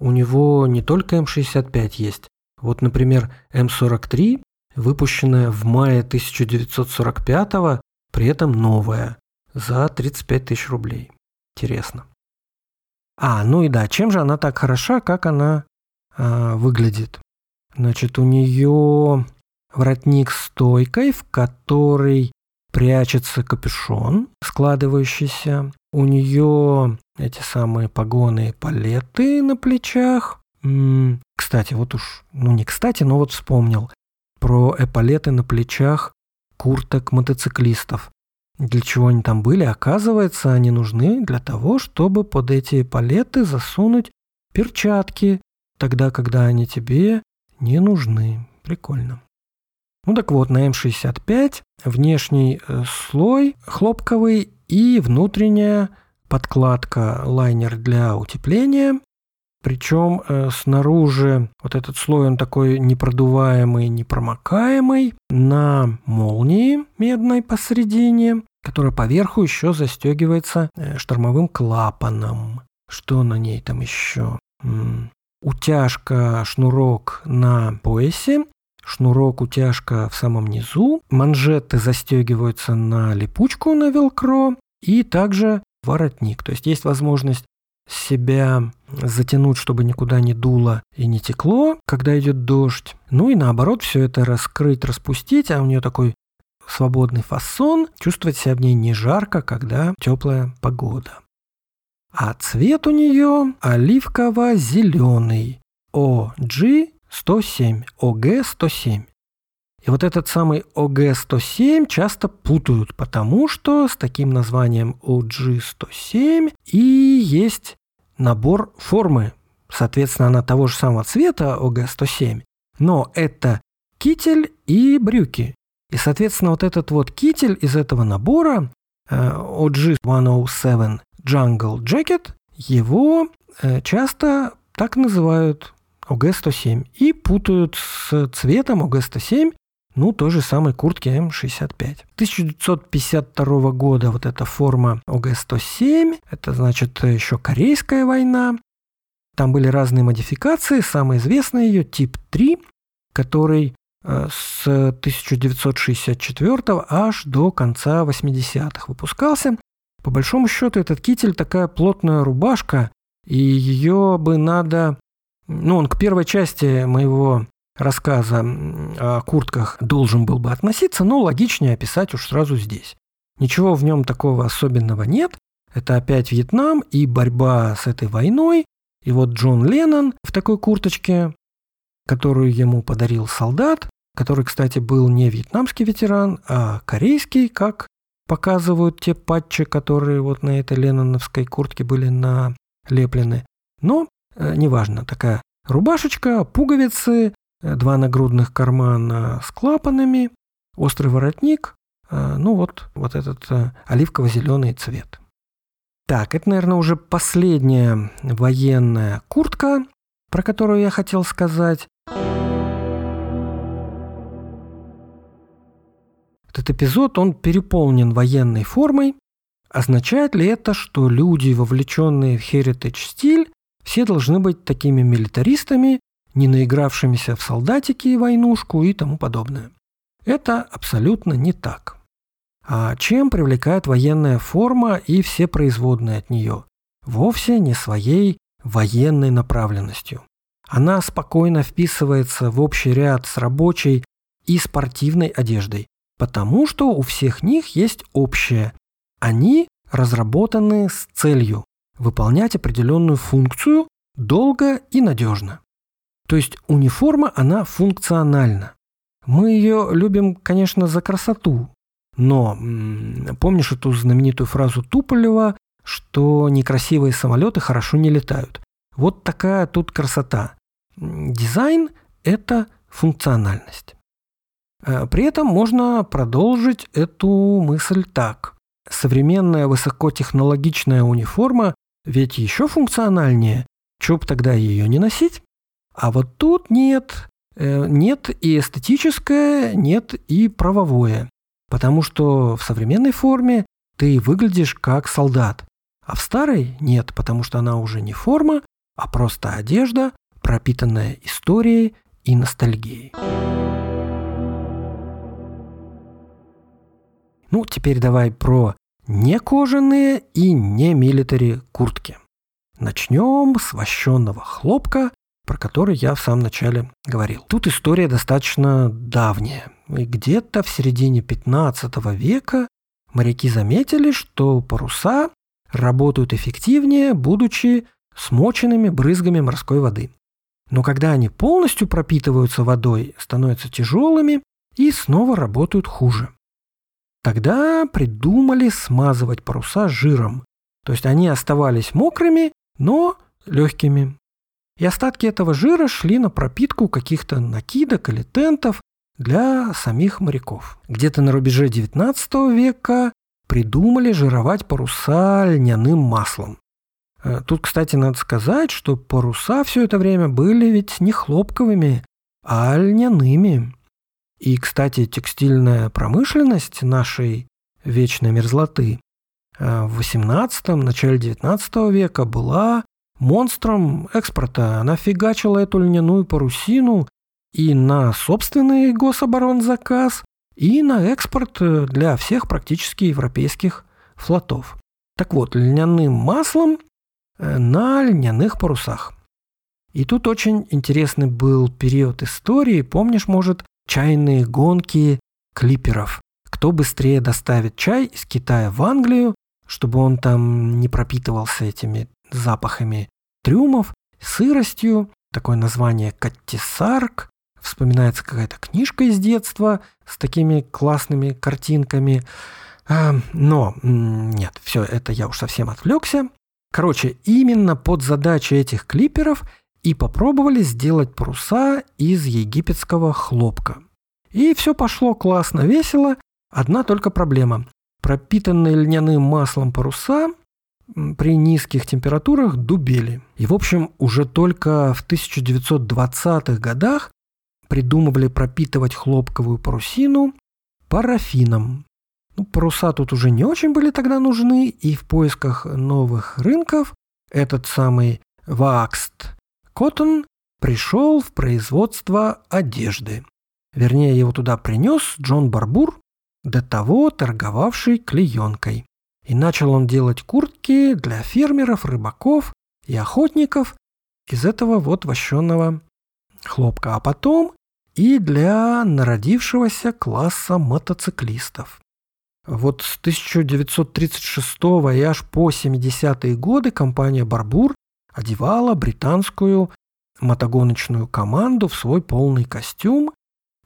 У него не только М65 есть. Вот, например, М43, выпущенная в мае 1945 при этом новая, за 35 тысяч рублей. Интересно. А, ну и да, чем же она так хороша, как она э, выглядит. Значит, у нее воротник стойкой, в которой прячется капюшон, складывающийся. У нее эти самые погоны и палеты на плечах. Кстати, вот уж, ну не кстати, но вот вспомнил про эполеты на плечах курток мотоциклистов. Для чего они там были? Оказывается, они нужны для того, чтобы под эти палеты засунуть перчатки, тогда, когда они тебе не нужны. Прикольно. Ну так вот, на М65 внешний э, слой хлопковый и внутренняя подкладка лайнер для утепления. Причем э, снаружи вот этот слой, он такой непродуваемый, непромокаемый, на молнии медной посередине, которая поверху еще застегивается э, штормовым клапаном. Что на ней там еще? утяжка, шнурок на поясе, шнурок, утяжка в самом низу, манжеты застегиваются на липучку на велкро и также воротник. То есть есть возможность себя затянуть, чтобы никуда не дуло и не текло, когда идет дождь. Ну и наоборот, все это раскрыть, распустить, а у нее такой свободный фасон, чувствовать себя в ней не жарко, когда теплая погода. а цвет у нее оливково-зеленый. OG-107, OG-107. И вот этот самый OG-107 часто путают, потому что с таким названием OG-107 и есть набор формы. Соответственно, она того же самого цвета OG-107, но это китель и брюки. И, соответственно, вот этот вот китель из этого набора OG-107 Jungle Jacket, его э, часто так называют OG-107 и путают с цветом OG-107, ну, той же самой куртки М65. 1952 года вот эта форма ОГ-107, это значит еще Корейская война. Там были разные модификации, самая известная ее тип 3, который э, с 1964 аж до конца 80-х выпускался. По большому счету этот китель такая плотная рубашка, и ее бы надо... Ну, он к первой части моего рассказа о куртках должен был бы относиться, но логичнее описать уж сразу здесь. Ничего в нем такого особенного нет. Это опять Вьетнам и борьба с этой войной. И вот Джон Леннон в такой курточке, которую ему подарил солдат, который, кстати, был не вьетнамский ветеран, а корейский, как показывают те патчи, которые вот на этой ленноновской куртке были налеплены. Но э, неважно, такая рубашечка, пуговицы, два нагрудных кармана с клапанами, острый воротник, э, ну вот, вот этот э, оливково-зеленый цвет. Так, это, наверное, уже последняя военная куртка, про которую я хотел сказать. Этот эпизод, он переполнен военной формой. Означает ли это, что люди, вовлеченные в heritage стиль, все должны быть такими милитаристами не наигравшимися в солдатики и войнушку и тому подобное. Это абсолютно не так. А чем привлекает военная форма и все производные от нее? Вовсе не своей военной направленностью. Она спокойно вписывается в общий ряд с рабочей и спортивной одеждой, потому что у всех них есть общее. Они разработаны с целью выполнять определенную функцию долго и надежно. То есть униформа, она функциональна. Мы ее любим, конечно, за красоту, но помнишь эту знаменитую фразу Туполева, что некрасивые самолеты хорошо не летают. Вот такая тут красота. Дизайн – это функциональность. Э, при этом можно продолжить эту мысль так. Современная высокотехнологичная униформа ведь еще функциональнее. Чего бы тогда ее не носить? А вот тут нет, э, нет и эстетическое, нет и правовое. Потому что в современной форме ты выглядишь как солдат, а в старой нет, потому что она уже не форма, а просто одежда, пропитанная историей и ностальгией. Ну, теперь давай про не кожаные и не милитари куртки. Начнем с вощенного хлопка про который я в самом начале говорил. Тут история достаточно давняя. И где-то в середине 15 века моряки заметили, что паруса работают эффективнее, будучи смоченными брызгами морской воды. Но когда они полностью пропитываются водой, становятся тяжелыми и снова работают хуже. Тогда придумали смазывать паруса жиром. То есть они оставались мокрыми, но легкими. И остатки этого жира шли на пропитку каких-то накидок или тентов для самих моряков. Где-то на рубеже 19 века придумали жировать паруса льняным маслом. Э, тут, кстати, надо сказать, что паруса все это время были ведь не хлопковыми, а льняными. И, кстати, текстильная промышленность нашей вечной мерзлоты э, в 18 начале 19 века была монстром экспорта. Она фигачила эту льняную парусину и на собственный гособоронзаказ, и на экспорт для всех практически европейских флотов. Так вот, льняным маслом э, на льняных парусах. И тут очень интересный был период истории. Помнишь, может, чайные гонки клиперов? Кто быстрее доставит чай из Китая в Англию, чтобы он там не пропитывался этими запахами трюмов, сыростью. Такое название «Каттисарк». Вспоминается какая-то книжка из детства с такими классными картинками. А, но нет, все, это я уж совсем отвлекся. Короче, именно под задачи этих клиперов и попробовали сделать паруса из египетского хлопка. И все пошло классно, весело. Одна только проблема. Пропитанные льняным маслом паруса при низких температурах дубели. И, в общем, уже только в 1920-х годах придумывали пропитывать хлопковую парусину парафином. Ну, паруса тут уже не очень были тогда нужны, и в поисках новых рынков этот самый Waxed Cotton пришел в производство одежды. Вернее, его туда принес Джон Барбур, до того торговавший клеенкой. И начал он делать куртки для фермеров, рыбаков и охотников из этого вот вощенного хлопка. А потом и для народившегося класса мотоциклистов. Вот с 1936 и аж по 70-е годы компания «Барбур» одевала британскую мотогоночную команду в свой полный костюм,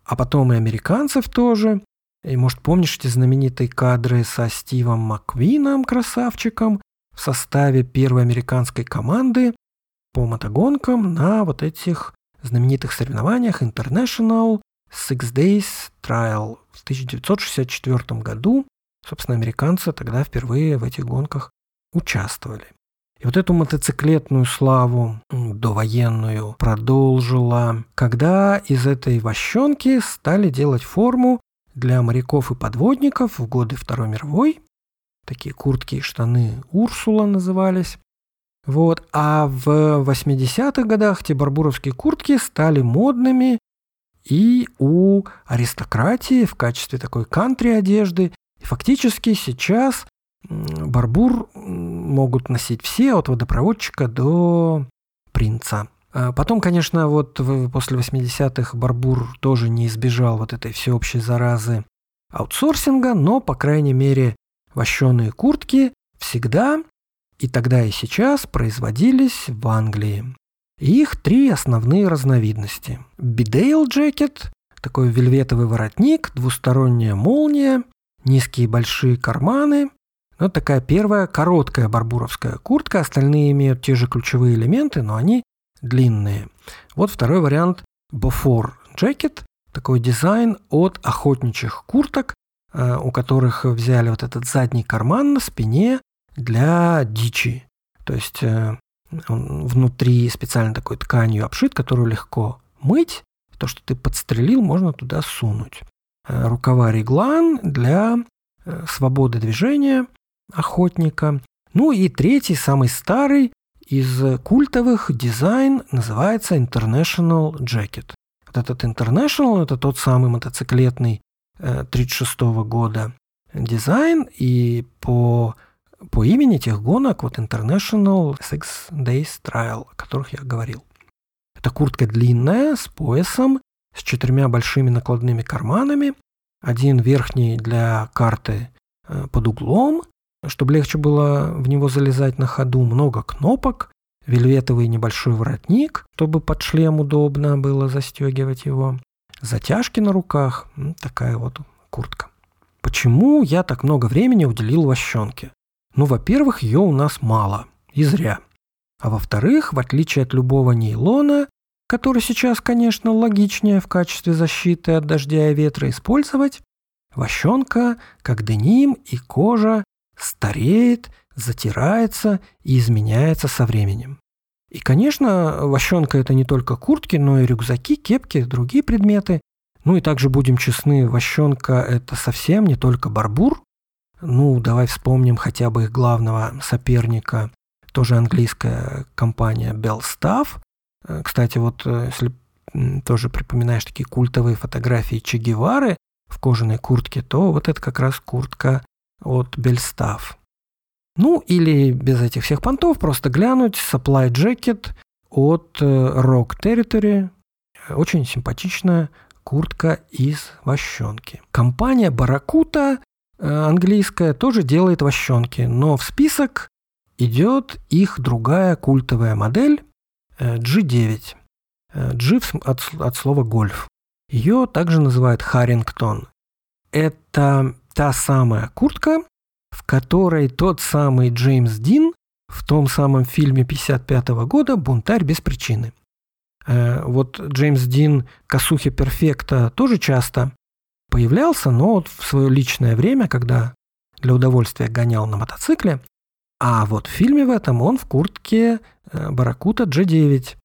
а потом и американцев тоже. И, может, помнишь эти знаменитые кадры со Стивом Маквином, красавчиком, в составе первой американской команды по мотогонкам на вот этих знаменитых соревнованиях International Six Days Trial в 1964 году. Собственно, американцы тогда впервые в этих гонках участвовали. И вот эту мотоциклетную славу довоенную продолжила, когда из этой вощенки стали делать форму для моряков и подводников в годы Второй мировой. Такие куртки и штаны Урсула назывались. Вот. А в 80-х годах те барбуровские куртки стали модными и у аристократии в качестве такой кантри одежды. И фактически сейчас барбур могут носить все, от водопроводчика до принца. А потом, конечно, вот после 80-х Барбур тоже не избежал вот этой всеобщей заразы аутсорсинга, но, по крайней мере, вощеные куртки всегда и тогда и сейчас производились в Англии. И их три основные разновидности. Бидейл джекет, такой вельветовый воротник, двусторонняя молния, низкие большие карманы. Вот такая первая короткая барбуровская куртка, остальные имеют те же ключевые элементы, но они длинные. Вот второй вариант Before Jacket, такой дизайн от охотничьих курток, э, у которых взяли вот этот задний карман на спине для дичи. То есть э, он внутри специально такой тканью обшит, которую легко мыть. То, что ты подстрелил, можно туда сунуть. Э, рукава реглан для свободы движения охотника. Ну и третий, самый старый, из культовых дизайн называется International Jacket. Вот этот International – это тот самый мотоциклетный 1936 -го года дизайн, и по, по имени тех гонок вот International Six Days Trial, о которых я говорил. Это куртка длинная, с поясом, с четырьмя большими накладными карманами, один верхний для карты э, под углом, чтобы легче было в него залезать на ходу, много кнопок, вельветовый небольшой воротник, чтобы под шлем удобно было застегивать его, затяжки на руках, такая вот куртка. Почему я так много времени уделил вощенке? Ну, во-первых, ее у нас мало, и зря. А во-вторых, в отличие от любого нейлона, который сейчас, конечно, логичнее в качестве защиты от дождя и ветра использовать, вощенка, как деним и кожа, стареет, затирается и изменяется со временем. И, конечно, вощенка – это не только куртки, но и рюкзаки, кепки, другие предметы. Ну и также, будем честны, вощенка – это совсем не только барбур. Ну, давай вспомним хотя бы их главного соперника, тоже английская компания Bell Staff. Кстати, вот э, если тоже припоминаешь такие культовые фотографии Че Гевары в кожаной куртке, то вот это как раз куртка от Бельстав. Ну или без этих всех понтов просто глянуть Supply Jacket от э, Rock Territory. Очень симпатичная куртка из вощенки. Компания Баракута э, английская тоже делает вощенки, но в список идет их другая культовая модель G9. G от, от слова гольф. Ее также называют Харрингтон. Это та самая куртка, в которой тот самый Джеймс Дин в том самом фильме 55 года «Бунтарь без причины». Э, вот Джеймс Дин «Косухи перфекта» тоже часто появлялся, но вот в свое личное время, когда для удовольствия гонял на мотоцикле, а вот в фильме в этом он в куртке э, Баракута G9.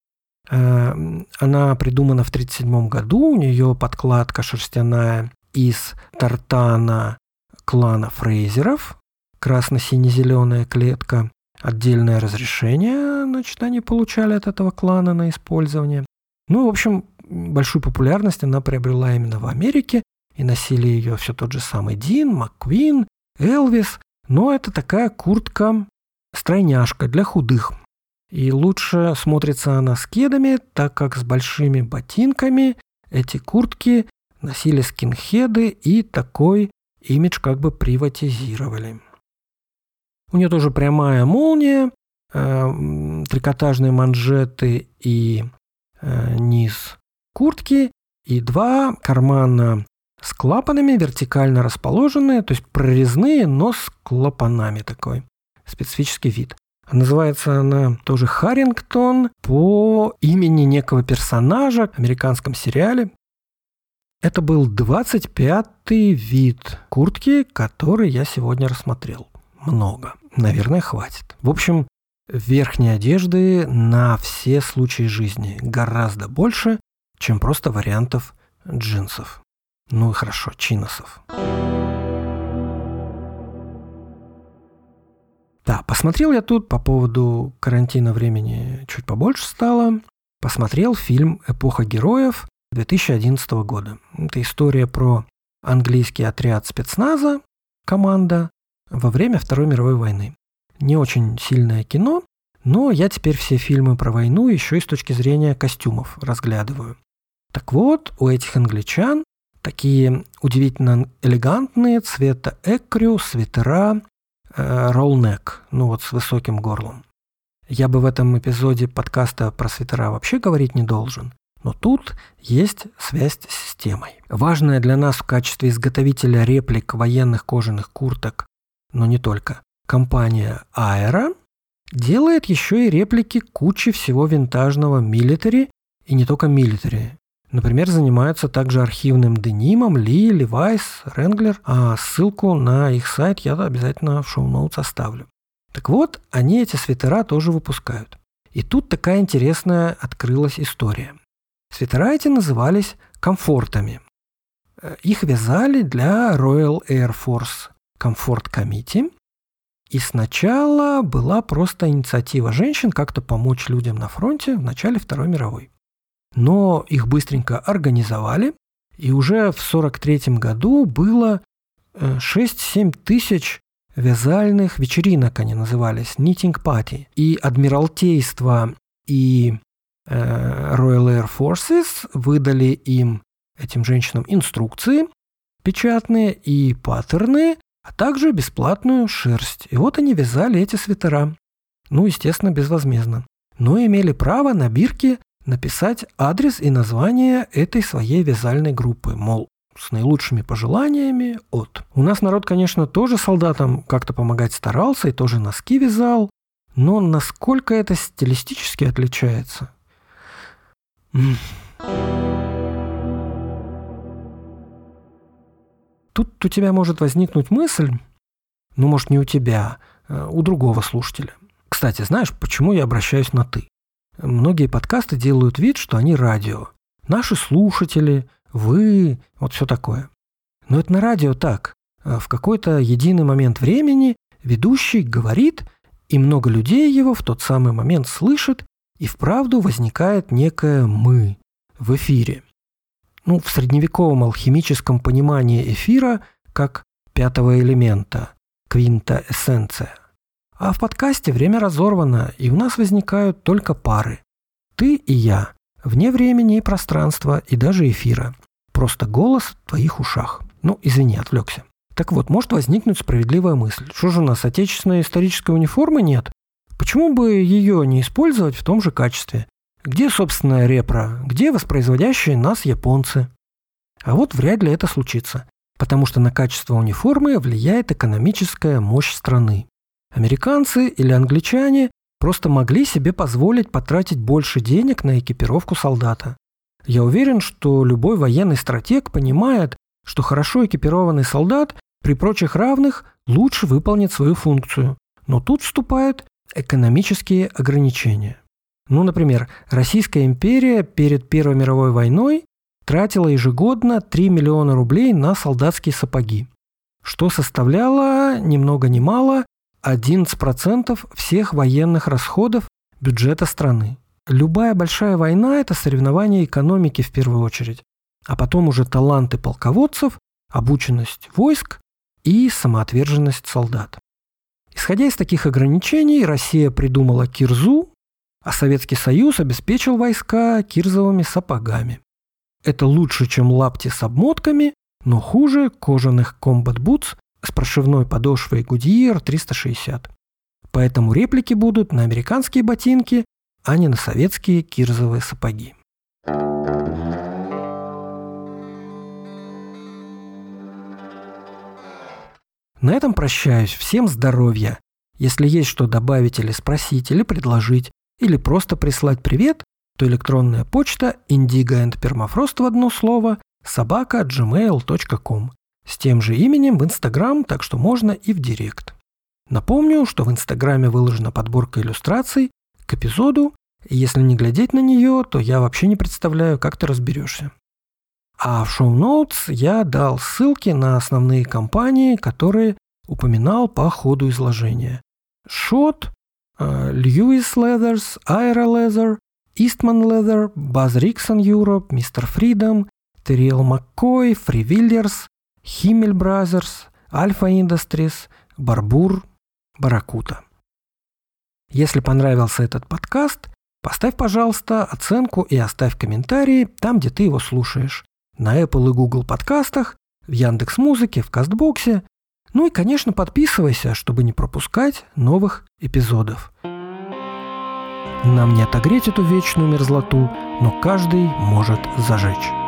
Э, она придумана в 1937 году, у нее подкладка шерстяная из тартана клана Фрейзеров, красно-сине-зеленая клетка. Отдельное разрешение, значит, они получали от этого клана на использование. Ну, в общем, большую популярность она приобрела именно в Америке, и носили ее все тот же самый Дин, МакКвин, Элвис. Но это такая куртка-стройняшка для худых. И лучше смотрится она с кедами, так как с большими ботинками эти куртки носили скинхеды и такой имидж как бы приватизировали. У нее тоже прямая молния, э, трикотажные манжеты и э, низ куртки, и два кармана с клапанами, вертикально расположенные, то есть прорезные, но с клапанами такой специфический вид. Называется она тоже Харрингтон по имени некого персонажа в американском сериале. Это был 25-й вид куртки, который я сегодня рассмотрел. Много. Наверное, хватит. В общем, верхней одежды на все случаи жизни гораздо больше, чем просто вариантов джинсов. Ну и хорошо, чиносов. Да, посмотрел я тут по поводу карантина времени чуть побольше стало. Посмотрел фильм «Эпоха героев» 2011 года. Это история про английский отряд спецназа, команда, во время Второй мировой войны. Не очень сильное кино, но я теперь все фильмы про войну еще и с точки зрения костюмов разглядываю. Так вот, у этих англичан такие удивительно элегантные цвета экрю, свитера, э, роллнек, ну вот с высоким горлом. Я бы в этом эпизоде подкаста про свитера вообще говорить не должен, но тут есть связь с системой. Важная для нас в качестве изготовителя реплик военных кожаных курток, но не только, компания Aero делает еще и реплики кучи всего винтажного милитари и не только милитари. Например, занимаются также архивным денимом Ли, Левайс, Ренглер, а ссылку на их сайт я обязательно в шоу-ноутс оставлю. Так вот, они эти свитера тоже выпускают. И тут такая интересная открылась история. Свитера эти назывались комфортами. Э, их вязали для Royal Air Force Comfort Committee. И сначала была просто инициатива женщин как-то помочь людям на фронте в начале Второй мировой. Но их быстренько организовали, и уже в 1943 году было 6-7 э, тысяч вязальных вечеринок, они назывались, party. И Адмиралтейство и Royal Air Forces выдали им, этим женщинам, инструкции печатные и паттерны, а также бесплатную шерсть. И вот они вязали эти свитера. Ну, естественно, безвозмездно. Но имели право на бирке написать адрес и название этой своей вязальной группы, мол, с наилучшими пожеланиями от. У нас народ, конечно, тоже солдатам как-то помогать старался и тоже носки вязал, но насколько это стилистически отличается? Тут у тебя может возникнуть мысль, ну, может, не у тебя, а у другого слушателя. Кстати, знаешь, почему я обращаюсь на «ты»? Многие подкасты делают вид, что они радио. Наши слушатели, вы, вот все такое. Но это на радио так. А в какой-то единый момент времени ведущий говорит, и много людей его в тот самый момент слышит, и вправду возникает некое «мы» в эфире. Ну, в средневековом алхимическом понимании эфира как пятого элемента, квинта эссенция. А в подкасте время разорвано, и у нас возникают только пары. Ты и я, вне времени и пространства, и даже эфира. Просто голос в твоих ушах. Ну, извини, отвлекся. Так вот, может возникнуть справедливая мысль. Что же у нас, отечественной исторической униформы нет? Почему бы ее не использовать в том же качестве? Где собственная репра? Где воспроизводящие нас японцы? А вот вряд ли это случится, потому что на качество униформы влияет экономическая мощь страны. Американцы или англичане просто могли себе позволить потратить больше денег на экипировку солдата. Я уверен, что любой военный стратег понимает, что хорошо экипированный солдат при прочих равных лучше выполнит свою функцию. Но тут вступают экономические ограничения. Ну, например, Российская империя перед Первой мировой войной тратила ежегодно 3 миллиона рублей на солдатские сапоги, что составляло ни много ни мало 11% всех военных расходов бюджета страны. Любая большая война – это соревнование экономики в первую очередь, а потом уже таланты полководцев, обученность войск и самоотверженность солдат. Исходя из таких ограничений, Россия придумала кирзу, а Советский Союз обеспечил войска кирзовыми сапогами. Это лучше, чем лапти с обмотками, но хуже кожаных комбат бутс с прошивной подошвой Goodyear 360. Поэтому реплики будут на американские ботинки, а не на советские кирзовые сапоги. На этом прощаюсь. Всем здоровья. Если есть что добавить или спросить, или предложить, или просто прислать привет, то электронная почта indigo в одно слово собака gmail.com с тем же именем в Инстаграм, так что можно и в Директ. Напомню, что в Инстаграме выложена подборка иллюстраций к эпизоду, и если не глядеть на нее, то я вообще не представляю, как ты разберешься. А в шоу-ноутс я дал ссылки на основные компании, которые упоминал по ходу изложения. Шот, Льюис Leathers, Aira Leather, Eastman Leather, Buzz Rixon Europe, Mr. Freedom, Терриэл Маккой, Willers, Himmel Brothers, Alpha Industries, Барбур, Баракута. Если понравился этот подкаст, поставь, пожалуйста, оценку и оставь комментарии там, где ты его слушаешь. На Apple и Google подкастах, в Яндекс Музыке, в Кастбоксе. Ну и, конечно, подписывайся, чтобы не пропускать новых эпизодов. Нам не отогреть эту вечную мерзлоту, но каждый может зажечь.